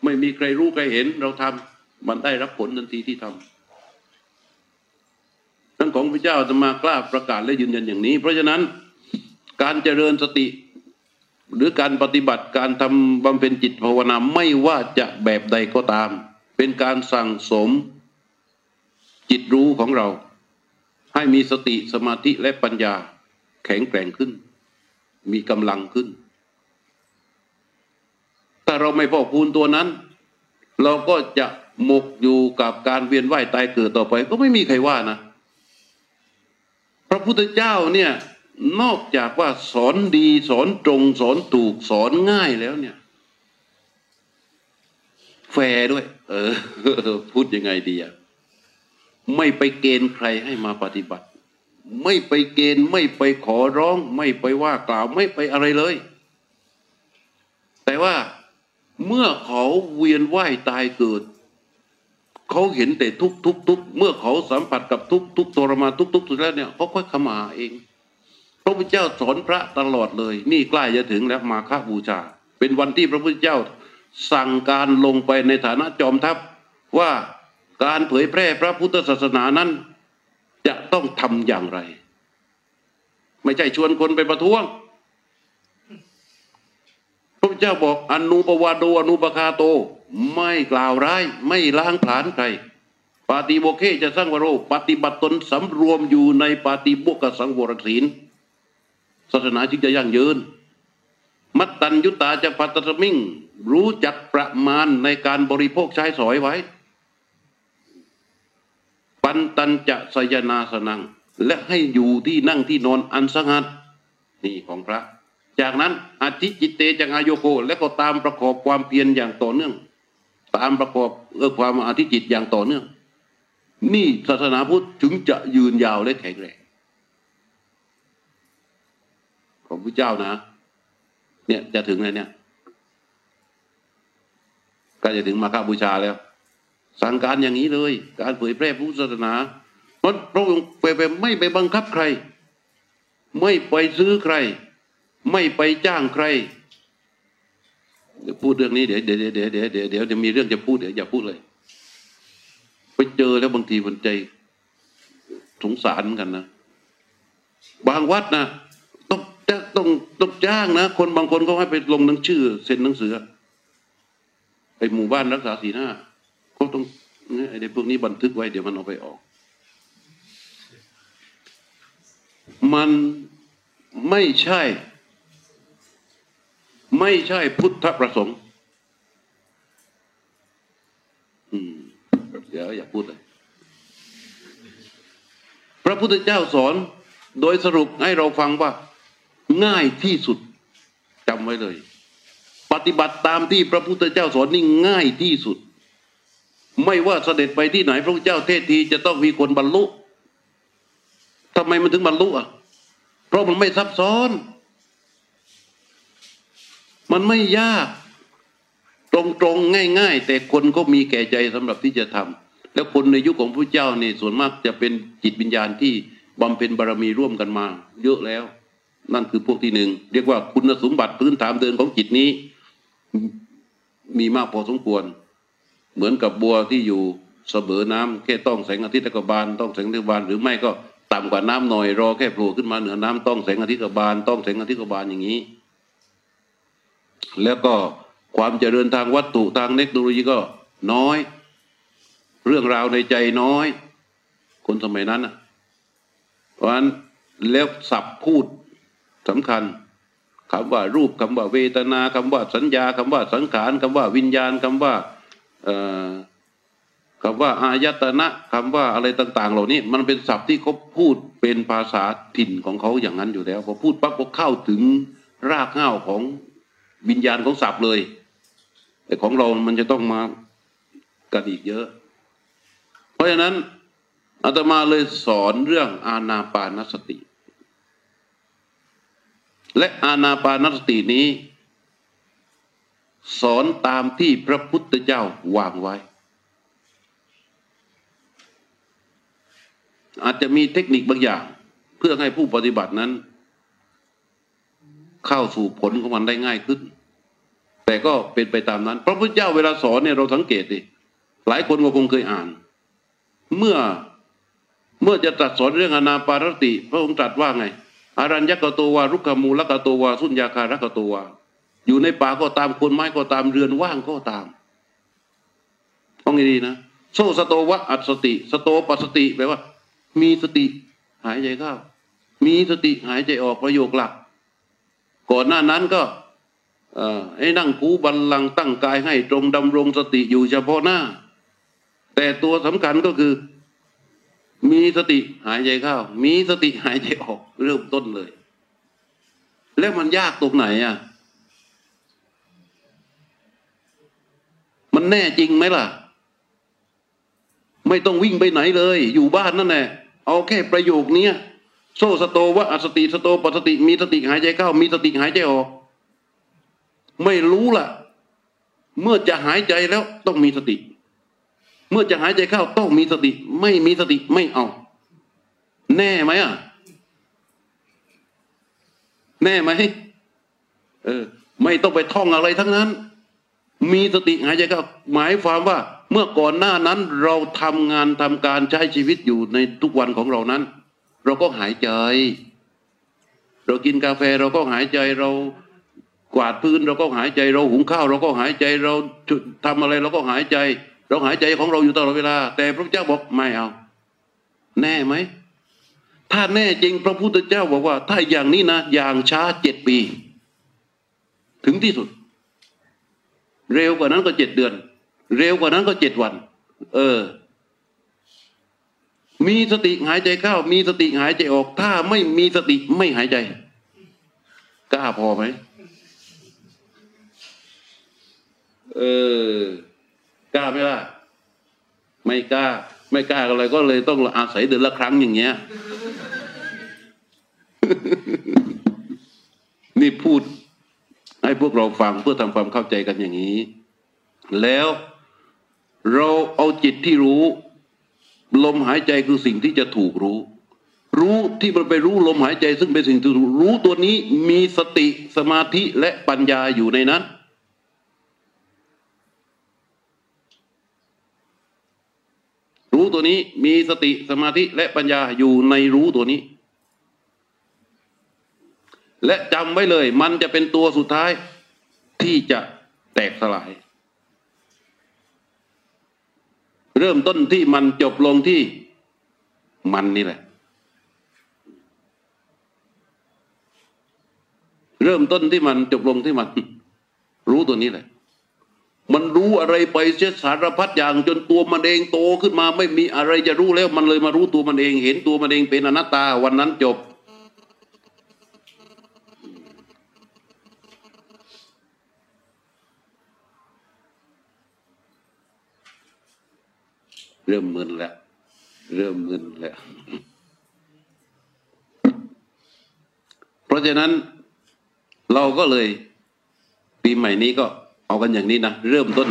[SPEAKER 1] ไม่มีใครรู้ใครเห็นเราทำมันได้รับผลทันทีที่ทำทั้งของพระเจ้าจะมากล้าประกาศและยืนยันอย่างนี้ เพราะฉะนั้นการเจริญสติหรือการปฏิบัติการทำบำเพ็ญจิตภาวนาไม่ว่าจะแบบใดก็ตาม เป็นการสั่งสม จิตรู้ของเรา ให้มีสติสมาธิและปัญญาแข็งแกร่งขึ้น มีกำลังขึ้น ถ้าเราไม่พอกพูนตัวนั้น เราก็จะหมกอยู่กับการเวียนว่ายตายเกิดต่อไป ก็ไม่มีใครว่านะ พระพุทธเจ้าเนี่ยนอกจากว่าสอนดีสอนตรงสอนถูกสอนง่ายแล้วเนี่ย แฟร์ด้วย เออ พูดยังไงดีอะ ไม่ไปเกณฑ์ใครให้มาปฏิบัติ ไม่ไปเกณฑ์ไม่ไปขอร้อง ไม่ไปว่ากล่าวไม่ไปอะไรเลย แต่ว่าเมื่อเขาเวียนว่ายตายเกิด เขาเห็นแต่ทุกทุกทุกเมื่อเขาสัมผัสกับทุกทุกทรมานทุกทุกสุดแล้วเนี่ยเขาค่อยขมาเองพระพุทธเจ้าสอนพระตลอดเลย นี่ใกล้จะถึงแล้วมาฆบูชา เป็นวันที่พระพุทธเจ้า สั่งการลงไปในฐานะจอมทัพว่า การเผยแพร่พระพุทธศาสนานั้น จะต้องทำอย่างไร ไม่ใช่ชวนคนไปประท้วงพระเจ้าบอกอนุปวาโดอนุปคาโต ไม่กล่าวร้าย ไม่ล้างผลาญใครปาติโบเคจะสร้างวโร ปฏิบัติตนสำรวมอยู่ในปาติโบกสังวรศีลศาสนาจึงจะยั่งยืน มัตตัญยุตาจะปัตตมิง รู้จักประมาณในการบริโภคใช้สอยไว้ ปันตันจะสยนาสนัง และให้อยู่ที่นั่งที่นอนอันสงัดนี่ของพระ จากนั้นอธิจิตเตจังอายโกและก็ตามประกอบความเพียรอย่างต่อเนื่อง ตามประกอบเออความอธิจิตอย่างต่อเนื่อง นี่ศาสนาพุทธถึงจะยืนยาวและแข็งแรงของพระเจ้านะ เนี่ยจะถึงเลยเนี่ย ก็จะถึงมาฆบูชาแล้ว สั่งการอย่างนี้เลย การเผยแพร่พุทธศาสนาเพราะพระองค์ไปไม่ไปบังคับใคร ไม่ไปซื้อใคร ไม่ไปจ้างใครเดี๋ยวพูดเรื่องนี้เดี๋ยวเดี๋ยวเดี๋ยวเดี๋ยวเดี๋ยวเดี๋ยวจะมีเรื่องจะพูดเดี๋ยวอย่าพูดเลยไปเจอแล้วบางทีมันใจสงสารกันนะบางวัดนะต้องต้องต้องจ้างนะคนบางคนก็ให้ไปลงหนังชื่อเซ็นหนังสือไอหมู่บ้านรักษาสีหน้า ต้องไอเด็กพวกนี้บันทึกไว้เดี๋ยวมันเอาไปออก มันไม่ใช่ ไม่ใช่พุทธประสงค์อืมเดี๋ยวอย่าพูดเลย พระพุทธเจ้าสอนโดยสรุปให้เราฟังว่า ง่ายที่สุดจำไว้เลย ปฏิบัติตามที่พระพุทธเจ้าสอนนี่ง่ายที่สุด ไม่ว่าเสด็จไปที่ไหนพระพุทธเจ้าเทศทีจะต้องมีคนบรรลุทำไมมันถึงบรรลุอะ เพราะมันไม่ซับซ้อน มันไม่ยาก ตรงๆง่าย ๆ แต่คนก็มีแก่ใจสำหรับที่จะทำแล้วคนในยุคของพระเจ้าเนี่ยส่วนมากจะเป็นจิตวิญญาณที่บำเพ็ญบารมีร่วมกันมา เยอะแล้ว นั่นคือพวกที่หนึ่งเรียกว่าคุณสมบัติพื้นฐานเดินของจิตนี้ มีมากพอสมควร เหมือนกับบัวที่อยู่เสมอน้ำแค่ต้องแสงอาทิตย์กบาลต้องแสงอาทิตย์บานหรือไม่ก็ต่ำกว่าน้ำหน่อยรอแค่โผล่ขึ้นมาเหนือน้ำต้องแสงอาทิตย์กบาลต้องแสงอาทิตย์กบาลอย่างนี้ แล้วก็ความเจริญทางวัตถุทางเทคโนโลยีก็น้อย เรื่องราวในใจน้อย คนสมัยนั้นอะเพราะฉะนั้นแล้วสับพูดสำคัญคำว่ารูปคำว่าเวทนาคำว่าสัญญาคำว่าสังขารคำว่าวิญญาณคำว่า คำว่าอายตนะคำว่าอะไรต่าง ๆ เหล่านี้ มันเป็นศัพท์ที่เขาพูดเป็นภาษาถิ่นของเขาอย่างนั้นอยู่แล้วพอพูดปั๊บก็เข้าถึงรากเหง้าของวิญญาณของศัพท์เลย แต่ของเรามันจะต้องมากันอีกเยอะ เพราะฉะนั้นอาตมาเลยสอนเรื่องอาณาปานสติ และอาณาปานสตินี้ สอนตามที่พระพุทธเจ้าวางไว้ อาจจะมีเทคนิคบางอย่าง เพื่อให้ผู้ปฏิบัตินั้น เข้าสู่ผลของมันได้ง่ายขึ้น แต่ก็เป็นไปตามนั้น พระพุทธเจ้าเวลาสอนเนี่ยเราสังเกตดิหลายคนก็คงเคยอ่าน เมื่อเมื่อจะตรัสสอนเรื่องอนาปารติ พระองค์ตรัสว่าไง อารัญญกโตวา รุกขมูลกโตวา สุญญาคารกโตวา อยู่ในป่าก็ตามคนไม้ก็ตามเรือนว่างก็ตามต้องดีนะโซสโตวะอัตสติ สโตปัสติแปลว่า มีสติหายใจเข้า มีสติหายใจออกประโยคหลัก ก่อนหน้านั้นก็ให้นั่งคูบัลลังตั้งกายให้ตรงดำรงสติอยู่เฉพาะหน้า แต่ตัวสำคัญก็คือ มีสติหายใจเข้า มีสติหายใจออกเริ่มต้นเลย แล้วมันยากตรงไหนอะ มันแน่จริงไหมล่ะ ไม่ต้องวิ่งไปไหนเลย อยู่บ้านนั่นแหละเอาแค่ประโยคเนี้ยโซสโตวะอสติสโตปสติ มีสติหายใจเข้า มีสติหายใจออก ไม่รู้ล่ะ เมื่อจะหายใจแล้วต้องมีสติ เมื่อจะหายใจเข้าต้องมีสติ ไม่มีสติไม่เอา แน่ไหมอะ แน่ไหมเออ ไม่ต้องไปท่องอะไรทั้งนั้น มีสติหายใจเข้าหมายความว่าเมื่อก่อนหน้านั้นเราทำงานทำการใช้ชีวิตอยู่ในทุกวันของเรานั้น เราก็หายใจ เรากินกาแฟเราก็หายใจเรากวาดพื้นเราก็หายใจ เราหุงข้าว เราก็หายใจเราทำอะไรเราก็หายใจ เราหายใจของเราอยู่ตลอดเวลา แต่พระเจ้าบอกไม่เอา แน่ไหมถ้าแน่จริงพระพุทธเจ้าบอกว่า ถ้าอย่างนี้นะ อย่างช้าเจ็ดปี ถึงที่สุด เร็วกว่านั้นก็เจ็ดเดือน เร็วกว่านั้นก็เจ็ดวัน เออ มีสติหายใจเข้า มีสติหายใจออก ถ้าไม่มีสติไม่หายใจกล้าพอไหมเออกล้าไหมล่ะ ไม่กล้า ไม่กล้าอะไรก็เลยต้องอาศัยเดือนละครั้งอย่างเงี้ย นี่พูด ให้พวกเราฟังเพื่อทำความเข้าใจกันอย่างนี้ แล้วเราเอาจิตที่รู้ ลมหายใจคือสิ่งที่จะถูกรู้ รู้ที่มันไปรู้ลมหายใจ ซึ่งเป็นสิ่งที่รู้ตัวนี้มีสติสมาธิและปัญญาอยู่ในนั้น รู้ตัวนี้มีสติสมาธิและปัญญาอยู่ในรู้ตัวนี้ และจำไว้เลย มันจะเป็นตัวสุดท้ายที่จะแตกสลาย เริ่มต้นที่มันจบลงที่มันนี่แหละ เริ่มต้นที่มันจบลงที่มัน รู้ตัวนี้แหละ มันรู้อะไรไปเสียสารพัดอย่าง จนตัวมันเองโตขึ้นมาไม่มีอะไรจะรู้แล้ว มันเลยมารู้ตัวมันเอง เห็นตัวมันเองเป็นอนัตตาวันนั้นจบ ริ่มมึนแล้ว เริ่มมึนแล้ว เพราะฉะนั้นเราก็เลย ปีใหม่นี้ก็เอากันอย่างนี้นะ เริ่มต้น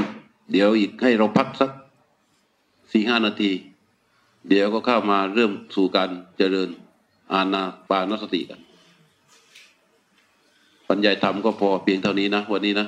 [SPEAKER 1] เดี๋ยวอีกให้เราพักสักสี่ห้านาที เดี๋ยวก็เข้ามาเริ่มสู่การเจริญอาณาปานสติกันปัญญาธรรมก็พอเพียงเท่านี้นะ วันนี้นะ